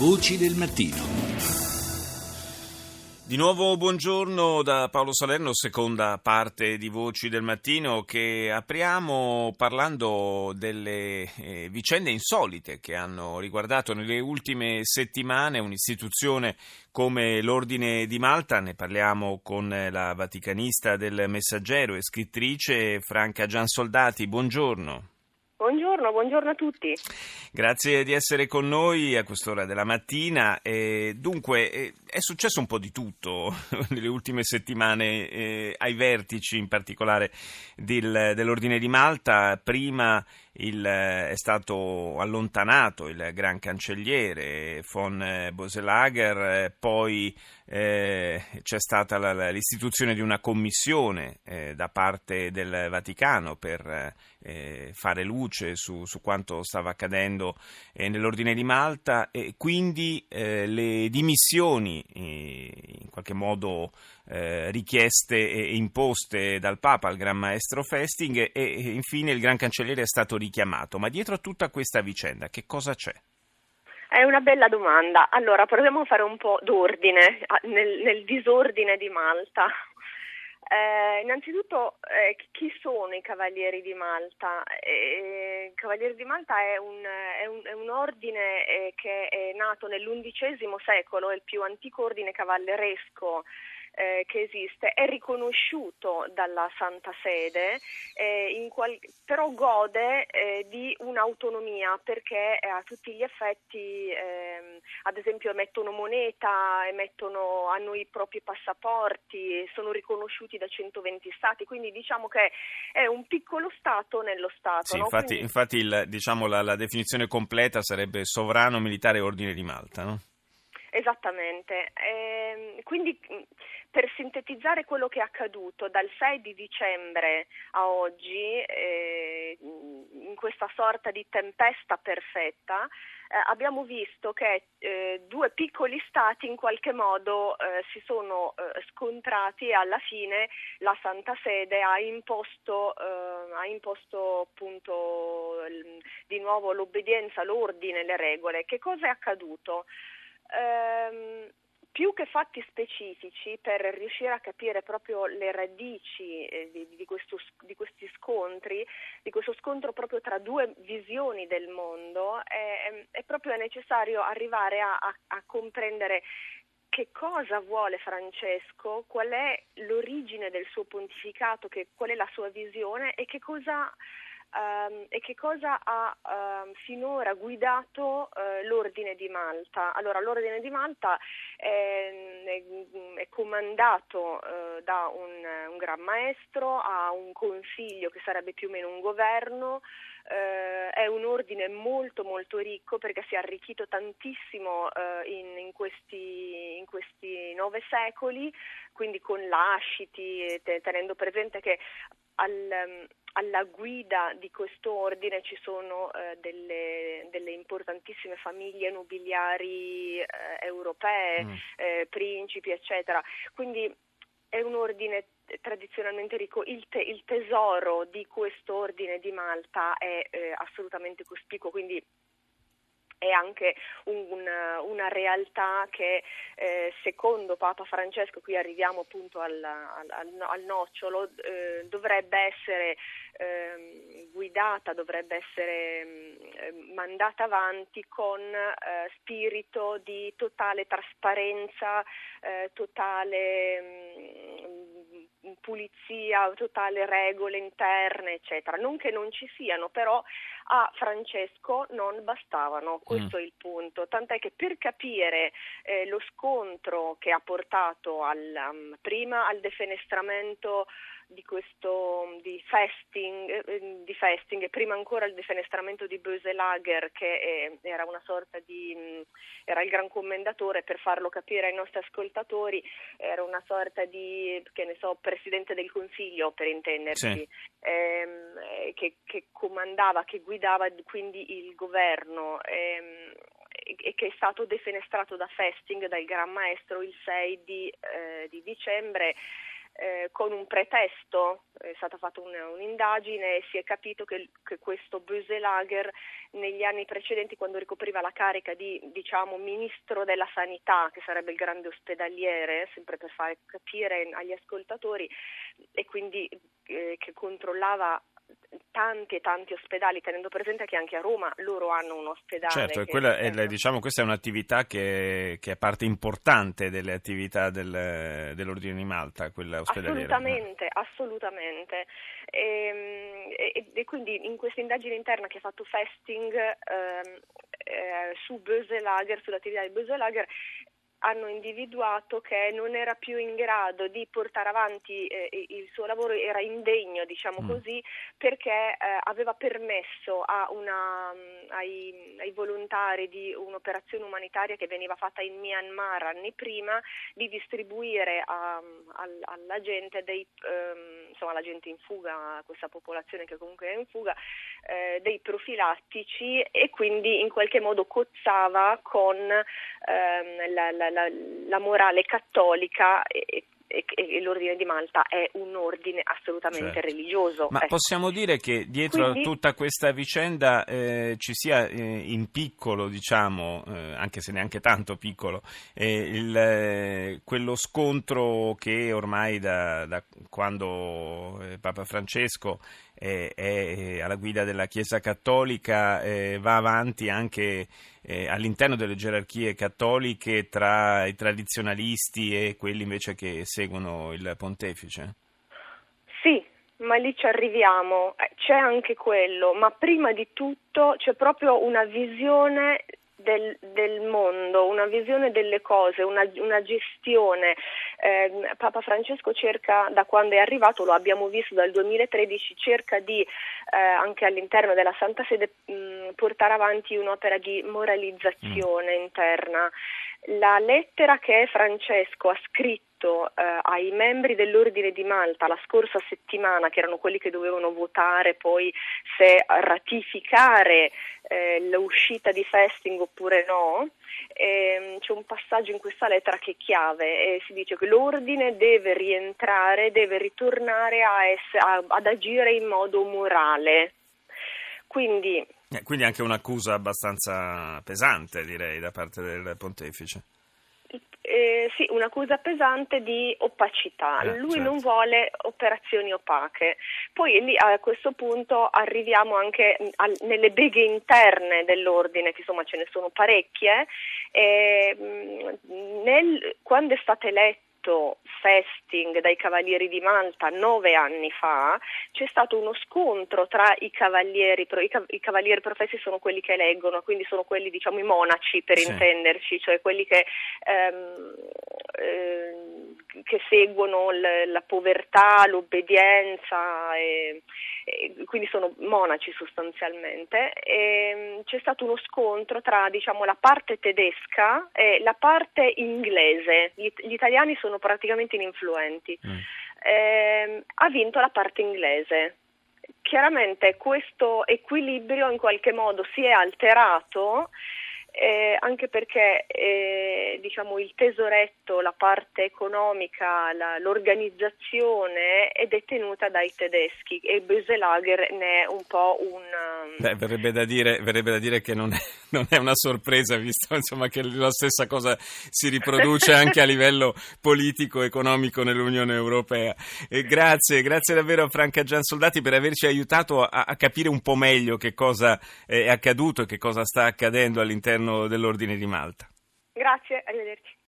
Voci del mattino. Di nuovo buongiorno da Paolo Salerno, seconda parte di Voci del Mattino che apriamo parlando delle eh, vicende insolite che hanno riguardato nelle ultime settimane un'istituzione come l'Ordine di Malta. Ne parliamo con la vaticanista del Messaggero e scrittrice Franca Giansoldati. Buongiorno. Buongiorno, buongiorno a tutti. Grazie di essere con noi a quest'ora della mattina. Eh, dunque, eh, è successo un po' di tutto nelle ultime settimane eh, ai vertici, in particolare del, dell'Ordine di Malta. Prima il, è stato allontanato il gran cancelliere von Boselager, poi eh, c'è stata la, l'istituzione di una commissione eh, da parte del Vaticano per eh, fare luce su, su, quanto stava accadendo eh, nell'ordine di Malta e quindi eh, le dimissioni eh, in qualche modo richieste e imposte dal Papa al Gran Maestro Festing e, e infine il Gran Cancelliere è stato richiamato. Ma dietro a tutta questa vicenda che cosa c'è? È una bella domanda. Allora, proviamo a fare un po' d'ordine nel, nel disordine di Malta. Eh, innanzitutto, eh, chi sono i Cavalieri di Malta? Eh, Cavalieri di Malta è un, è un, è un ordine eh, che è nato nell'undicesimo secolo, è il più antico ordine cavalleresco eh, che esiste, è riconosciuto dalla Santa Sede, eh, qual- però gode eh, di un'autonomia perché eh, a tutti gli effetti, ehm, ad esempio, emettono moneta, emettono, hanno i propri passaporti, sono riconosciuti da 120 stati, quindi diciamo che è un piccolo Stato nello Stato. Sì, no? infatti, quindi... infatti il, diciamo, la, la, definizione completa sarebbe sovrano militare ordine di Malta, no? Esattamente. Eh, quindi per sintetizzare quello che è accaduto dal 6 di dicembre a oggi, eh, in questa sorta di tempesta perfetta, eh, abbiamo visto che eh, due piccoli stati in qualche modo eh, si sono eh, scontrati e alla fine la Santa Sede ha imposto, eh, ha imposto appunto di nuovo l'obbedienza, l'ordine, le regole. Che cosa è accaduto? ehm, più che fatti specifici per riuscire a capire proprio le radici eh, di, di, questo, di, questi scontri, di questo scontro proprio tra due visioni del mondo, è, è proprio necessario arrivare a, a, a comprendere che cosa vuole Francesco, qual è l'origine del suo pontificato, che, qual è la sua visione e che cosa um, e che cosa ha um, finora guidato uh, l'Ordine di Malta. Allora, l'Ordine di Malta è, è, comandato uh, da un, un, gran maestro, ha un consiglio che sarebbe più o meno un governo, Uh, è un ordine molto molto ricco perché si è arricchito tantissimo in, in, questi, in, questi, nove secoli, quindi con lasciti, tenendo presente che al, alla guida di questo ordine ci sono eh, delle, delle, importantissime famiglie nobiliari eh, europee, mm. eh, principi, eccetera. Quindi è un ordine tradizionalmente ricco, il, te, il tesoro di questo ordine di Malta è eh, assolutamente cospicuo, quindi è anche un, una realtà che eh, secondo Papa Francesco, qui arriviamo appunto al, al, al nocciolo, eh, dovrebbe essere eh, guidata, dovrebbe essere mm, mandata avanti con eh, spirito di totale trasparenza, eh, totale mh, mm, pulizia, totale regole interne, eccetera. Non che non ci siano, però a Francesco non bastavano, questo mm. è il punto, tant'è che per capire eh, lo scontro che ha portato al, um, prima al defenestramento di questo di festing, eh, di festing, e prima ancora il defenestramento di Böselager che eh, era una sorta di mh, era il gran commendatore per farlo capire ai nostri ascoltatori era una sorta di che ne so presidente del consiglio per intenderci sì. ehm, eh, che, che, comandava che guidava quindi il governo ehm, e che è stato defenestrato da Festing dal Gran Maestro il 6 di, eh, di dicembre eh, con un pretesto, è stata fatta un, un'indagine e si è capito che, che questo Böselager negli anni precedenti quando ricopriva la carica di diciamo, ministro della sanità, che sarebbe il grande ospedaliere, sempre per far capire agli ascoltatori, e quindi eh, che controllava tanti e tanti ospedali, tenendo presente che anche a Roma loro hanno un ospedale. Certo, quella è, diciamo, questa è un'attività che, che, è parte importante delle attività del, dell'Ordine di Malta, quella ospedaliera. Assolutamente, assolutamente. Ehm, e, e, e, quindi in questa indagine interna che ha fatto Festing ehm, eh, su Böselager, sull'attività di Böselager, hanno individuato che non era più in grado di portare avanti eh, il suo lavoro, era indegno, diciamo mm. così, perché eh, aveva permesso una, mm, ai, ai, volontari di un'operazione umanitaria che veniva fatta in Myanmar anni prima di distribuire a, mm, a, alla gente dei, ehm, insomma, alla gente in fuga, a questa popolazione che comunque è in fuga, eh, dei profilattici e quindi in qualche modo cozzava con ehm, la, la la, la morale cattolica e, e, e, l'ordine di Malta è un ordine assolutamente certo. religioso. Ma ecco. possiamo dire che dietro Quindi... a tutta questa vicenda eh, ci sia eh, in piccolo, diciamo, eh, anche se neanche tanto piccolo, eh, il, eh, quello scontro che ormai da, da quando eh, Papa Francesco è, è, alla guida della Chiesa Cattolica va avanti anche eh, all'interno delle gerarchie cattoliche tra i tradizionalisti e quelli invece che seguono il pontefice? Sì, ma lì ci arriviamo, eh, c'è anche quello, ma prima di tutto c'è proprio una visione del, del, mondo, una visione delle cose, una, una gestione. Eh, Papa Francesco cerca, da quando è arrivato, lo abbiamo visto dal 2013, cerca di eh, anche all'interno della Santa Sede mh, portare avanti un'opera di moralizzazione mm. interna. La lettera che Francesco ha scritto eh, ai membri dell'Ordine di Malta la scorsa settimana, che erano quelli che dovevano votare poi se ratificare eh, l'uscita di Festing oppure no, eh, c'è un passaggio in questa lettera che è chiave e si dice che l'ordine deve rientrare, deve ritornare a ess- a, ad agire in modo morale. Quindi, eh, quindi anche un'accusa abbastanza pesante, direi, da parte del pontefice. Eh, sì, un'accusa pesante di opacità. Eh, Lui certo. non vuole operazioni opache. Poi lì a questo punto arriviamo anche al, nelle beghe interne dell'ordine, che insomma ce ne sono parecchie. Eh, nel, quando è stato eletto fatto festing dai Cavalieri di Malta nove anni fa, c'è stato uno scontro tra i cavalieri, i cavalieri professi sono quelli che eleggono, quindi sono quelli diciamo i monaci per sì. intenderci, cioè quelli che, ehm, eh, che seguono l- la povertà, l'obbedienza. E, quindi sono monaci sostanzialmente, e mm, c'è stato uno scontro tra diciamo, la parte tedesca e la parte inglese, gli, gli italiani sono praticamente ininfluenti, mm. eh, ha vinto la parte inglese. Chiaramente questo equilibrio in qualche modo si è alterato eh, anche perché eh, diciamo, il tesoretto, la parte economica, la, l'organizzazione è detenuta dai tedeschi e Böselager ne è un po' un... Um, Beh, verrebbe, da dire, verrebbe da dire che non è, non è una sorpresa, visto insomma, che la stessa cosa si riproduce anche a livello politico economico nell'Unione Europea. E grazie, grazie davvero a Franca Giansoldati per averci aiutato a, a capire un po' meglio che cosa è accaduto e che cosa sta accadendo all'interno dell'Ordine di Malta. Grazie, arrivederci.